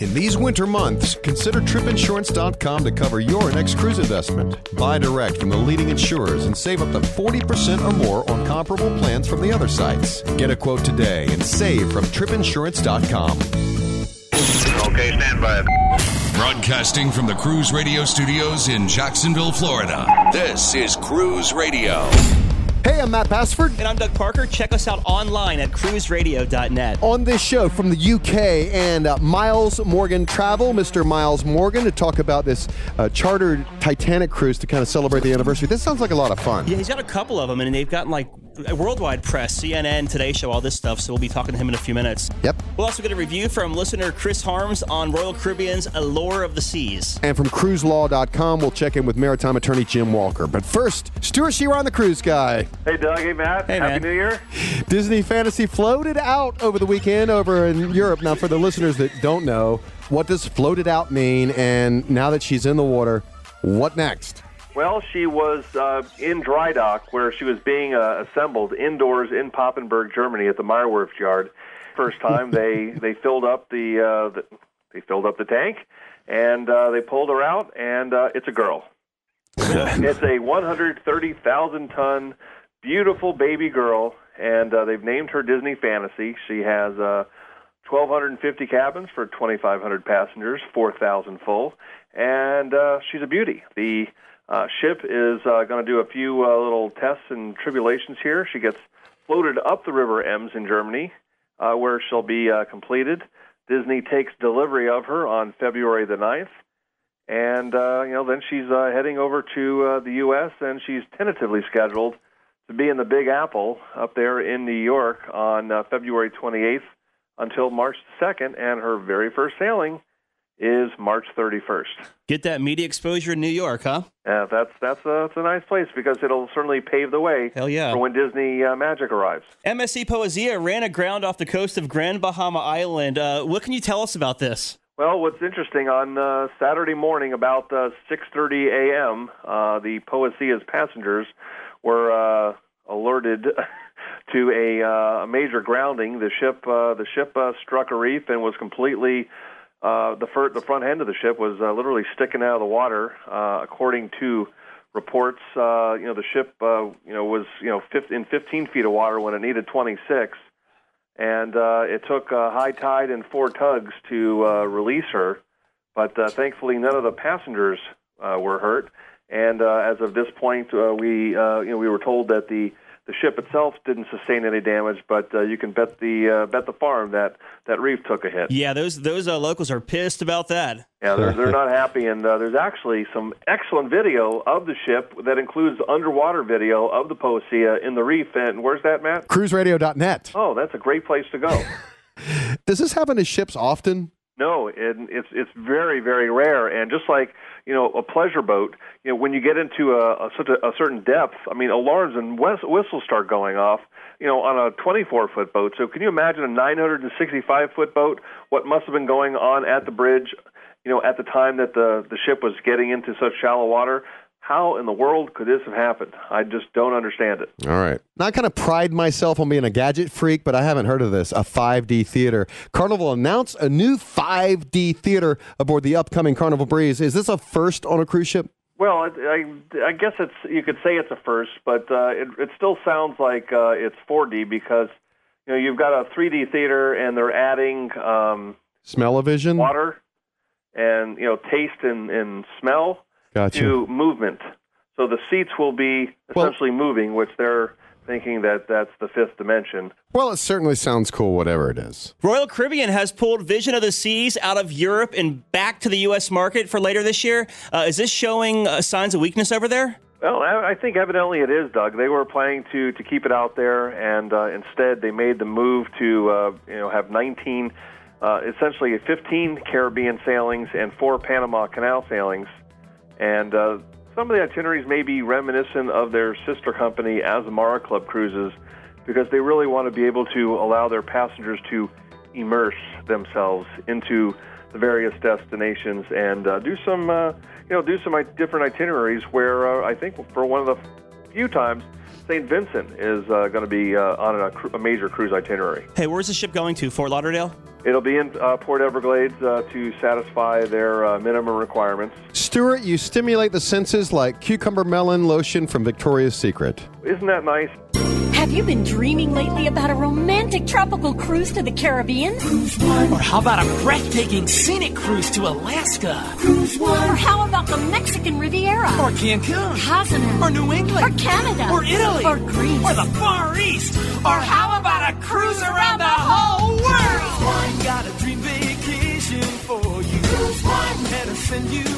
In these winter months, consider tripinsurance.com to cover your next cruise investment. Buy direct from the leading insurers and save up to 40% or more on comparable plans from the other sites. Get a quote today and save from tripinsurance.com. Okay, stand by. Broadcasting from the Cruise Radio studios in Jacksonville, Florida. This is Cruise Radio. Hey, I'm Matt Bassford. And I'm Doug Parker. Check us out online at cruiseradio.net. On this show from the UK and uh, Miles Morgan Travel, Mr. Miles Morgan, to talk about this uh, chartered Titanic cruise to kind of celebrate the anniversary. This sounds like a lot of fun. Yeah, he's got a couple of them, and they've gotten like worldwide press, CNN, Today Show, all this stuff. So we'll be talking to him in a few minutes. Yep. We'll also get a review from listener Chris Harms on Royal Caribbean's Allure of the Seas. And from cruiselaw.com, we'll check in with maritime attorney Jim Walker. But first, Stewart Chiron, the cruise guy. Hey, Doug. Hey, Matt. Hey, Happy man. New Year. Disney Fantasy floated out over the weekend over in Europe. Now, for the listeners that don't know, what does floated out mean? And now that she's in the water, what next? Well, she was uh, in dry dock where she was being uh, assembled indoors in Papenburg, Germany, at the Meyerwerft yard. First time they they filled up the, uh, the they filled up the tank, and uh, they pulled her out, and uh, it's a girl. it's a 130,000 ton, beautiful baby girl, and uh, they've named her Disney Fantasy. She has uh, 1,250 cabins for 2,500 passengers, 4,000 full, and uh, she's a beauty. The uh, ship is uh, going to do a few uh, little tests and tribulations here. She gets floated up the River Ems in Germany, uh, where she'll be uh, completed. Disney takes delivery of her on February the 9th. And uh, you know, then she's uh, heading over to uh, the U.S. and she's tentatively scheduled to be in the Big Apple up there in New York on February 28th until March 2nd, and her very first sailing is March 31st. Get that media exposure in New York, huh? Uh, that's that's a, that's a nice place because it'll certainly pave the way Hell yeah. for when Disney uh, Magic arrives. MSC Poesia ran aground off the coast of Grand Bahama Island. Uh, what can you tell us about this? Well, what's interesting on uh, Saturday morning about uh, 6:30 a.m., uh, the Poesia's passengers were uh, alerted to a, uh, major grounding. The ship uh, the ship uh, struck a reef and was completely uh, the fir- the front end of the ship was uh, literally sticking out of the water, uh, according to reports. Uh, you know, the ship uh, you know was you know 15, in 15 feet of water when it needed 26 and uh, it took uh, high tide and four tugs to uh, release her. But uh, thankfully, none of the passengers uh, were hurt. And uh, as of this point, uh, we uh, you know we were told that the the ship itself didn't sustain any damage, but uh, you can bet the uh, bet the farm that that reef took a hit. Yeah, those those uh, locals are pissed about that. Yeah, they're, they're not happy, and uh, there's actually some excellent video of the ship that includes underwater video of the Poesia in the reef. And where's that, Matt? Cruiseradio.net. Oh, that's a great place to go. Does this happen to ships often? No, it, it's it's very very rare, and just like you know a pleasure boat, you know when you get into a, a, such a, a certain depth, I mean alarms and whis- whistles start going off, you know on a 24 foot boat. So can you imagine a 965 foot boat? What must have been going on at the bridge, you know at the time that the the ship was getting into such shallow water? How in the world could this have happened? I just don't understand it. All right. Now, I kind of pride myself on being a gadget freak, but I haven't heard of this a 5D theater. Carnival announced a new 5D theater aboard the upcoming Carnival Breeze. Is this a first on a cruise ship? Well, I, I, I guess it's you could say it's a first, but uh, it, it still sounds like uh, it's 4D because you know you've got a 3D theater and they're adding um, Smell-o-vision? water and you know taste and, and smell Gotcha. to movement. So the seats will be Well- essentially moving, which they're thinking that that's the fifth dimension. Well, it certainly sounds cool, whatever it is. Royal Caribbean has pulled Vision of the Seas out of Europe and back to the U.S. market for later this year. Uh, is this showing uh, signs of weakness over there? Well, I I think evidently it is, Doug. They were planning to to keep it out there, and uh, instead they made the move to uh, you know have 19, uh, essentially 15 Caribbean sailings and four Panama Canal sailings, and uh, some of the itineraries may be reminiscent of their sister company, Azamara Club Cruises, because they really want to be able to allow their passengers to immerse themselves into the various destinations and uh, do some, uh, you know, do some different itineraries. Where uh, I think for one of the few times St. Vincent is uh, going to be uh, on a, cru- a major cruise itinerary. Hey, where's the ship going to? Fort Lauderdale? It'll be in uh, Port Everglades uh, to satisfy their uh, minimum requirements. Stuart, you stimulate the senses like cucumber melon lotion from Victoria's Secret. Isn't that nice? Have you been dreaming lately about a romantic tropical cruise to the Caribbean? Or how about a breathtaking scenic cruise to Alaska? Or how about the Mexican Riviera? Or Cancun? Cozumel? Or New England? Or Canada? Or Italy? Or Greece? Or the Far East? Or how about a cruise around the whole world? One got a dream vacation for you. Cruise One. Send you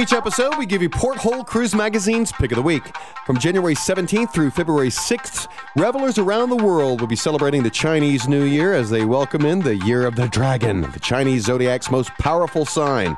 Each episode, we give you Porthole Cruise Magazine's Pick of the Week. From January 17th through February 6th, revelers around the world will be celebrating the Chinese New Year as they welcome in the Year of the Dragon, the Chinese zodiac's most powerful sign.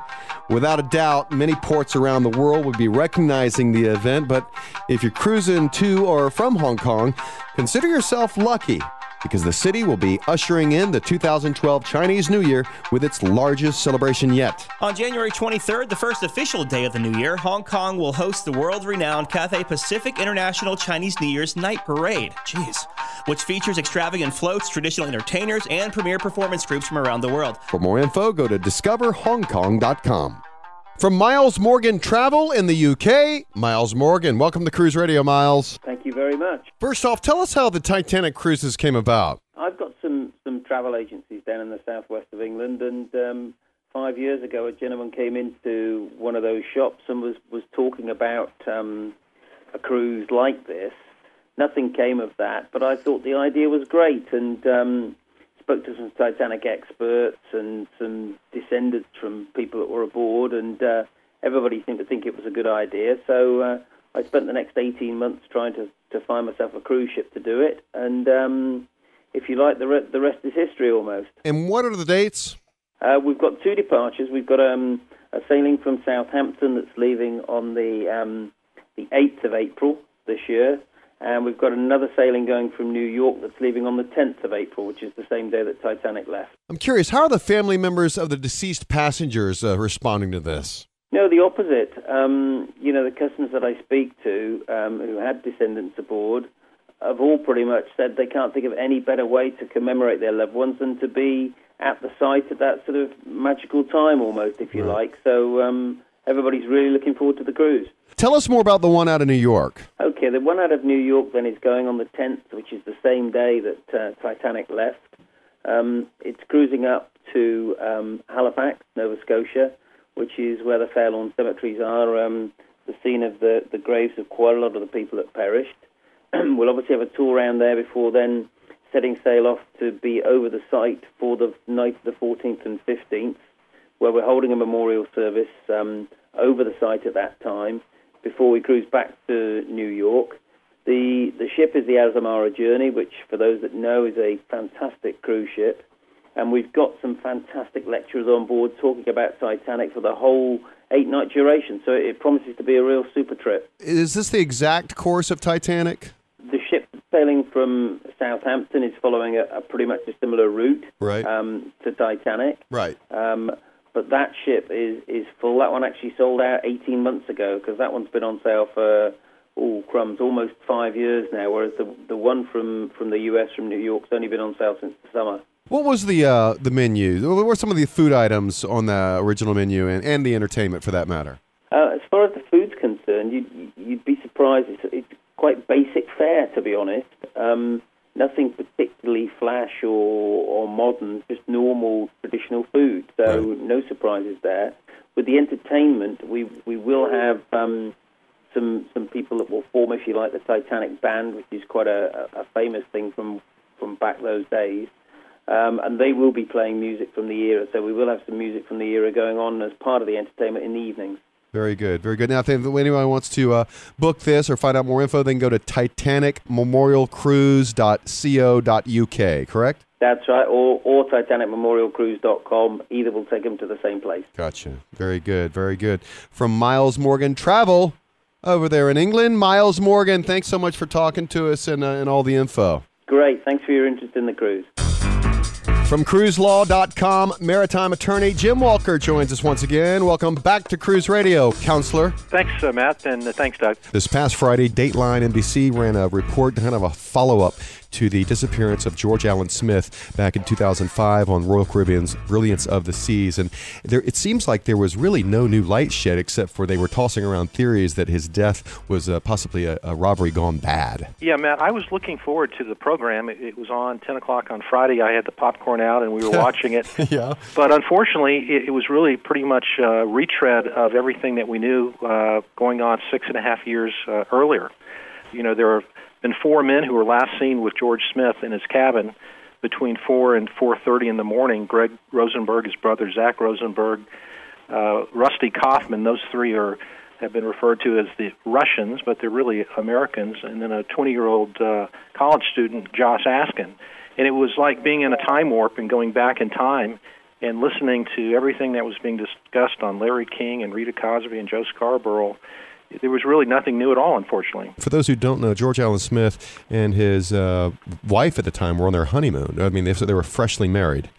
Without a doubt, many ports around the world would be recognizing the event, but if you're cruising to or from Hong Kong, consider yourself lucky because the city will be ushering in the 2012 Chinese New Year with its largest celebration yet. On January 23rd, the first official day of the new year, Hong Kong will host the world renowned Cathay Pacific International Chinese New Year's Night Parade. Jeez. Which features extravagant floats, traditional entertainers, and premier performance groups from around the world. For more info, go to discoverhongkong.com. From Miles Morgan Travel in the UK, Miles Morgan. Welcome to Cruise Radio, Miles. Thank you very much. First off, tell us how the Titanic cruises came about. I've got some, some travel agencies down in the southwest of England, and um, five years ago, a gentleman came into one of those shops and was, was talking about um, a cruise like this. Nothing came of that, but I thought the idea was great, and um, spoke to some Titanic experts and some descendants from people that were aboard, and uh, everybody seemed to think it was a good idea. So uh, I spent the next 18 months trying to, to find myself a cruise ship to do it, and um, if you like, the, re- the rest is history almost. And what are the dates? Uh, we've got two departures. We've got um, a sailing from Southampton that's leaving on the um, the 8th of April this year, and we've got another sailing going from New York that's leaving on the 10th of April, which is the same day that Titanic left. I'm curious, how are the family members of the deceased passengers uh, responding to this? No, the opposite. Um, you know, the customers that I speak to um, who had descendants aboard have all pretty much said they can't think of any better way to commemorate their loved ones than to be at the site at that sort of magical time, almost, if you like. So um, everybody's really looking forward to the cruise. Tell us more about the one out of New York. Okay, the one out of New York then is going on the 10th, which is the same day that uh, Titanic left. Um, it's cruising up to um, Halifax, Nova Scotia, which is where the Fairlawn cemeteries are, um, the scene of the, the graves of quite a lot of the people that perished. we'll obviously have a tour around there before then setting sail off to be over the site for the night of the 14th and 15th, where we're holding a memorial service um, over the site at that time before we cruise back to New York. The the ship is the Azamara Journey, which, for those that know, is a fantastic cruise ship, and we've got some fantastic lecturers on board talking about Titanic for the whole eight night duration. So it promises to be a real super trip. Is this the exact course of Titanic? The ship sailing from Southampton is following a, a pretty much a similar route Right. um, to Titanic. Right. Um, but that ship is, is full. That one actually sold out 18 months ago because that one's been on sale for, oh, crumbs, almost five years now, whereas the, the one from, from the US, from New York's only been on sale since the summer. What was the uh, the menu? What were some of the food items on the original menu and, and the entertainment for that matter? Uh, as far as the food's concerned, you'd, you'd be surprised. It's, it's quite basic fare, to be honest. Um, nothing particularly flash or, or modern, just normal traditional food. So no surprises there. With the entertainment, we we will have um, some some people that will form, if you like, the Titanic band, which is quite a, a a famous thing from from back those days. Um, and they will be playing music from the era, so we will have some music from the era going on as part of the entertainment in the evenings. Very good, very good. Now, if anyone wants to uh, book this or find out more info, they can go to titanicmemorialcruise.co.uk, correct? That's right, or, or TitanicMemorialCruise.com. Either will take them to the same place. Gotcha. Very good, very good. From Miles Morgan Travel over there in England, Miles Morgan, thanks so much for talking to us and, uh, and all the info. Great. Thanks for your interest in the cruise. From cruiselaw.com, maritime attorney Jim Walker joins us once again. Welcome back to Cruise Radio, counselor. Thanks, uh, Matt, and uh, thanks, Doug. This past Friday, Dateline NBC ran a report, kind of a follow up to the disappearance of George Allen Smith back in 2005 on Royal Caribbean's Brilliance of the Seas. And there, it seems like there was really no new light shed except for they were tossing around theories that his death was uh, possibly a, a, robbery gone bad. Yeah, Matt, I was looking forward to the program. It, it, was on 10 o'clock on Friday. I had the popcorn out and we were watching it. yeah. But unfortunately, it, it was really pretty much a retread of everything that we knew uh, going on six and a half years uh, earlier. You know, there are been four men who were last seen with George Smith in his cabin between 4 and 4:30 in the morning. Greg Rosenberg, his brother Zach Rosenberg, uh, Rusty Kaufman. Those three are have been referred to as the Russians, but they're really Americans. And then a 20-year-old uh, college student, Josh Askin. And it was like being in a time warp and going back in time and listening to everything that was being discussed on Larry King and Rita Cosby and Joe Scarborough there was really nothing new at all, unfortunately. For those who don't know, George Allen Smith and his uh, wife at the time were on their honeymoon. I mean, they, they were freshly married.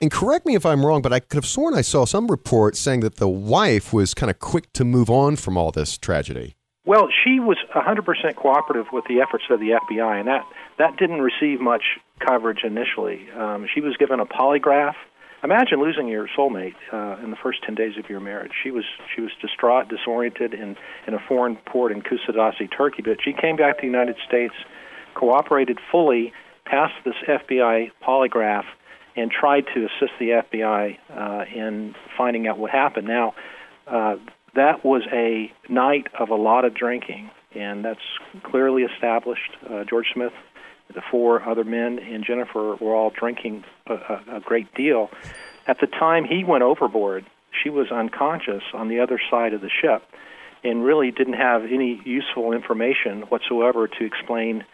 And correct me if I'm wrong, but I could have sworn I saw some report saying that the wife was kind of quick to move on from all this tragedy. Well, she was 100% cooperative with the efforts of the FBI, and that, that didn't receive much coverage initially. Um, she was given a polygraph imagine losing your soulmate uh, in the first 10 days of your marriage. She was she was distraught, disoriented in in a foreign port in Kusadasi, Turkey, but she came back to the United States, cooperated fully, passed this FBI polygraph and tried to assist the FBI uh, in finding out what happened. Now, uh, that was a night of a lot of drinking, and that's clearly established. Uh, George Smith the four other men and Jennifer were all drinking a, a, a great deal. At the time he went overboard, she was unconscious on the other side of the ship and really didn't have any useful information whatsoever to explain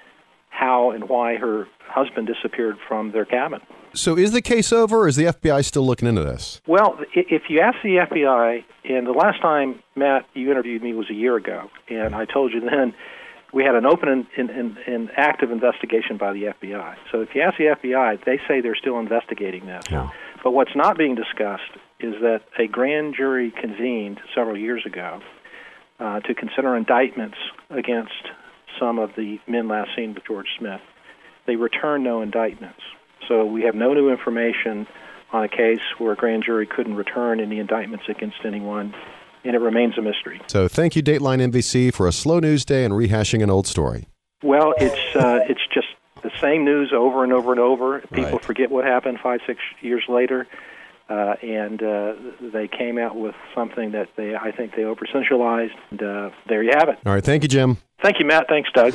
how and why her husband disappeared from their cabin. So, is the case over, or is the FBI still looking into this? Well, if you ask the FBI, and the last time, Matt, you interviewed me was a year ago, and I told you then we had an open and, and, and, active investigation by the FBI. So if you ask the FBI, they say they're still investigating this. Yeah. But what's not being discussed is that a grand jury convened several years ago uh, to consider indictments against some of the men last seen with George Smith. They returned no indictments. So we have no new information on a case where a grand jury couldn't return any indictments against anyone and it remains a mystery. So thank you, Dateline NBC, for a slow news day and rehashing an old story. Well, it's uh, it's just the same news over and over and over. People right. forget what happened five, six years later, uh, and uh, they came out with something that they I think they over sensationalized. And uh, there you have it. All right, thank you, Jim. Thank you, Matt. Thanks, Doug.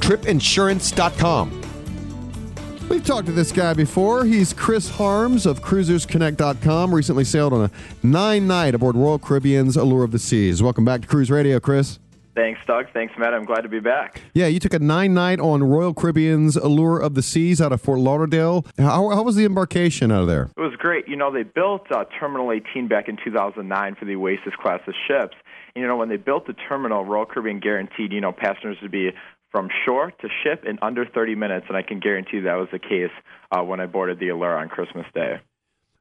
tripinsurance.com. We've talked to this guy before. He's Chris Harms of CruisersConnect.com. Recently sailed on a nine night aboard Royal Caribbean's Allure of the Seas. Welcome back to Cruise Radio, Chris. Thanks, Doug. Thanks, Matt. I'm glad to be back. Yeah, you took a nine night on Royal Caribbean's Allure of the Seas out of Fort Lauderdale. How, how was the embarkation out of there? It was great. You know, they built uh, Terminal 18 back in 2009 for the Oasis class of ships. And, you know, when they built the terminal, Royal Caribbean guaranteed, you know, passengers to be from shore to ship in under 30 minutes, and I can guarantee that was the case uh, when I boarded the Allure on Christmas Day.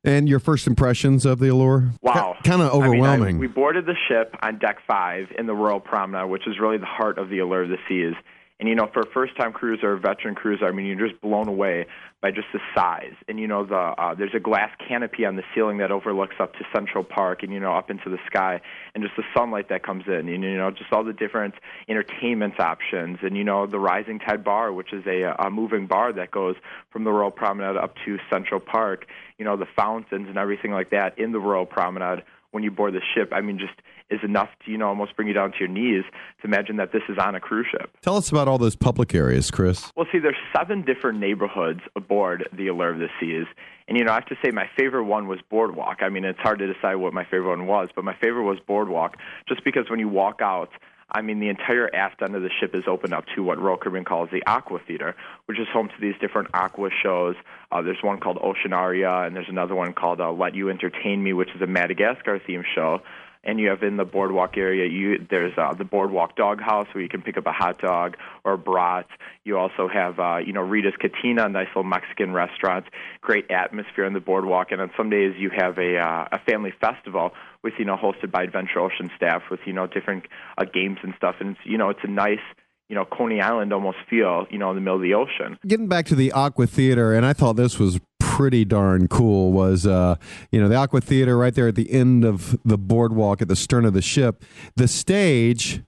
And your first impressions of the Allure? Wow. kind of overwhelming. I mean, I, we boarded the ship on deck five in the Royal Promenade, which is really the heart of the Allure of the Seas. And you know, for a first-time cruiser, a veteran cruiser, I mean, you're just blown away by just the size. And you know, the uh, there's a glass canopy on the ceiling that overlooks up to Central Park, and you know, up into the sky, and just the sunlight that comes in. And you know, just all the different entertainment options, and you know, the Rising Tide Bar, which is a, a moving bar that goes from the Royal Promenade up to Central Park. You know, the fountains and everything like that in the Royal Promenade when you board the ship. I mean, just is enough to you know almost bring you down to your knees to imagine that this is on a cruise ship. Tell us about all those public areas, Chris. Well, see, there's seven different neighborhoods aboard the Allure of the Seas, and you know I have to say my favorite one was Boardwalk. I mean, it's hard to decide what my favorite one was, but my favorite was Boardwalk, just because when you walk out. I mean, the entire aft end of the ship is open up to what Royal Caribbean calls the Aqua Theater, which is home to these different aqua shows. Uh, there's one called Oceanaria, and there's another one called uh, Let You Entertain Me, which is a Madagascar themed show and you have in the boardwalk area you there's uh, the boardwalk dog house where you can pick up a hot dog or a brat you also have uh, you know Rita's Cantina, a nice little Mexican restaurant, great atmosphere on the boardwalk, and on some days you have a uh, a family festival with you know hosted by Adventure Ocean staff with you know different uh, games and stuff, and it's you know it's a nice you know Coney Island almost feel you know in the middle of the ocean. Getting back to the Aqua Theater, and I thought this was pretty darn cool was uh, you know the aqua theater right there at the end of the boardwalk at the stern of the ship. The stage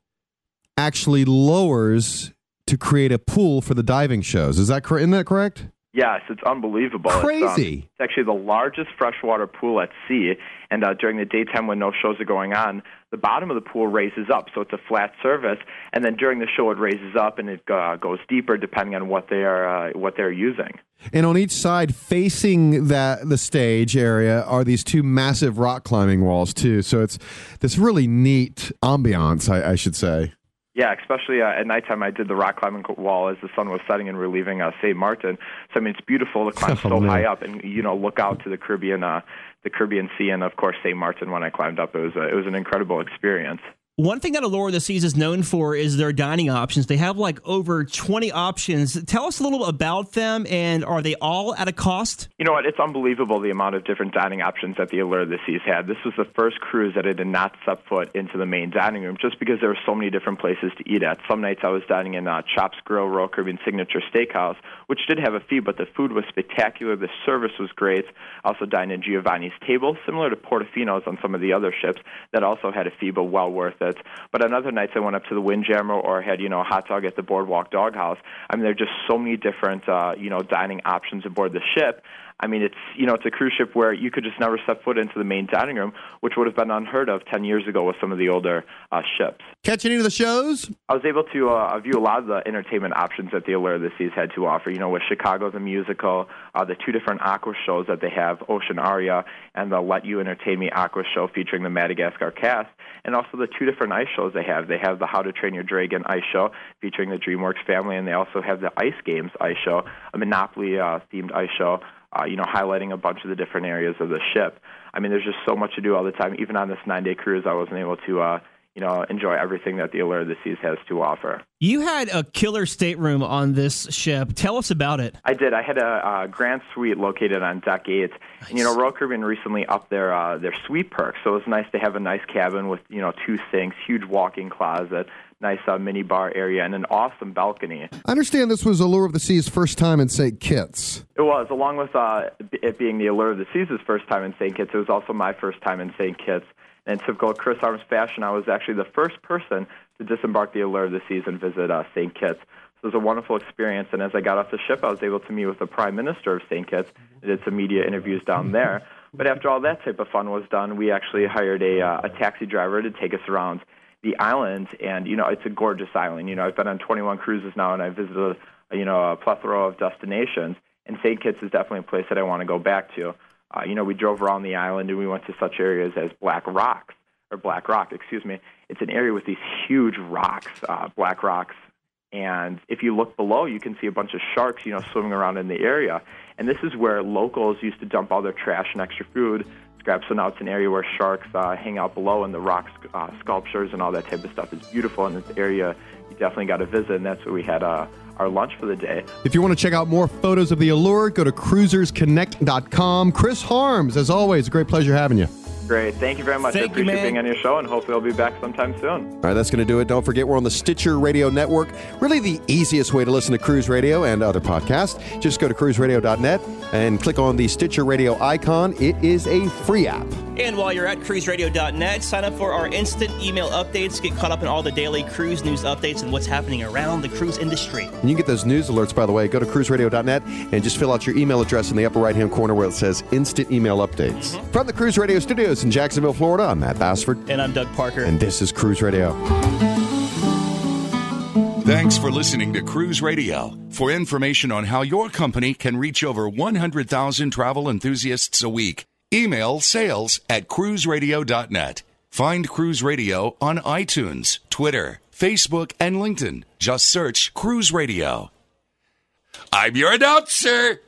actually lowers to create a pool for the diving shows. Is that correct isn't that correct Yes, it's unbelievable. Crazy. It's, um, it's actually the largest freshwater pool at sea, and uh, during the daytime when no shows are going on, the bottom of the pool raises up, so it's a flat surface, and then during the show it raises up and it uh, goes deeper depending on what they are uh, what they're using. And on each side, facing that the stage area, are these two massive rock climbing walls too. So it's this really neat ambiance, I, I should say. Yeah, especially uh, at nighttime, I did the rock climbing wall as the sun was setting and relieving uh, St. Martin. So I mean, it's beautiful to climb Oh, so man. high up and you know look out to the Caribbean, uh, the Caribbean Sea, and of course St. Martin. When I climbed up, it was uh, it was an incredible experience. One thing that Allure of the Seas is known for is their dining options. They have like over 20 options. Tell us a little about them, and are they all at a cost? You know what? It's unbelievable the amount of different dining options that the Allure of the Seas had. This was the first cruise that I did not set foot into the main dining room just because there were so many different places to eat at. Some nights I was dining in uh, Chops Grill, Royal Caribbean Signature Steakhouse, which did have a fee, but the food was spectacular. The service was great. I also dined in Giovanni's Table, similar to Portofino's on some of the other ships, that also had a fee, but well worth But on other nights, I went up to the Windjammer or had, you know, a hot dog at the Boardwalk Doghouse. I mean, there are just so many different, uh, you know, dining options aboard the ship. I mean, it's you know, it's a cruise ship where you could just never step foot into the main dining room, which would have been unheard of ten years ago with some of the older uh, ships. Catch any of the shows? I was able to uh, view a lot of the entertainment options that the Allure of the Seas had to offer. You know, with Chicago the musical, uh, the two different aqua shows that they have, Ocean Aria and the Let You Entertain Me aqua show featuring the Madagascar cast, and also the two different ice shows they have. They have the How to Train Your Dragon ice show featuring the DreamWorks family, and they also have the Ice Games ice show, a Monopoly uh, themed ice show. Uh, you know, highlighting a bunch of the different areas of the ship. I mean, there's just so much to do all the time. Even on this nine-day cruise, I wasn't able to, uh, you know, enjoy everything that the Allure of the Seas has to offer. You had a killer stateroom on this ship. Tell us about it. I did. I had a, a grand suite located on deck eight, and you know, Royal Caribbean recently upped their uh, their suite perks, so it was nice to have a nice cabin with you know two sinks, huge walk-in closet, nice uh, mini bar area, and an awesome balcony. I understand this was Allure of the Seas' first time in St. Kitts. It was, along with uh, it being the Allure of the Seas' first time in St. Kitts, it was also my first time in St. Kitts. And in typical Chris Harms fashion, I was actually the first person to disembark the Allure of the Seas and visit uh, St. Kitts. So it was a wonderful experience. And as I got off the ship, I was able to meet with the Prime Minister of St. Kitts. I did some media interviews down there. But after all that type of fun was done, we actually hired a, uh, a taxi driver to take us around the island, and you know it's a gorgeous island. You know I've been on 21 cruises now, and I've visited you know a plethora of destinations, and St. Kitts is definitely a place that I want to go back to. Uh, you know we drove around the island and we went to such areas as Black Rocks or Black Rock, excuse me. It's an area with these huge rocks, uh, black rocks, and if you look below, you can see a bunch of sharks, you know, swimming around in the area. And this is where locals used to dump all their trash and extra food scrap. So now it's an area where sharks uh, hang out below, and the rock uh, sculptures and all that type of stuff is beautiful. And this area you definitely got to visit, and that's where we had uh, our lunch for the day. If you want to check out more photos of the Allure, go to cruisersconnect.com. Chris Harms, as always, a great pleasure having you. Great. Thank you very much. Thank I appreciate you, man. being on your show, and hopefully I'll be back sometime soon. All right, that's going to do it. Don't forget, we're on the Stitcher Radio Network. Really, the easiest way to listen to Cruise Radio and other podcasts. Just go to cruiseradio.net and click on the Stitcher Radio icon. It is a free app. And while you're at cruiseradio.net, sign up for our instant email updates. Get caught up in all the daily cruise news updates and what's happening around the cruise industry. And you can get those news alerts, by the way. Go to cruiseradio.net and just fill out your email address in the upper right hand corner where it says instant email updates. Mm-hmm. From the Cruise Radio studios in Jacksonville, Florida, I'm Matt Bassford. And I'm Doug Parker. And this is Cruise Radio. Thanks for listening to Cruise Radio. For information on how your company can reach over 100,000 travel enthusiasts a week, email sales at cruiseradio.net. Find Cruise Radio on iTunes, Twitter, Facebook, and LinkedIn. Just search Cruise Radio. I'm your announcer,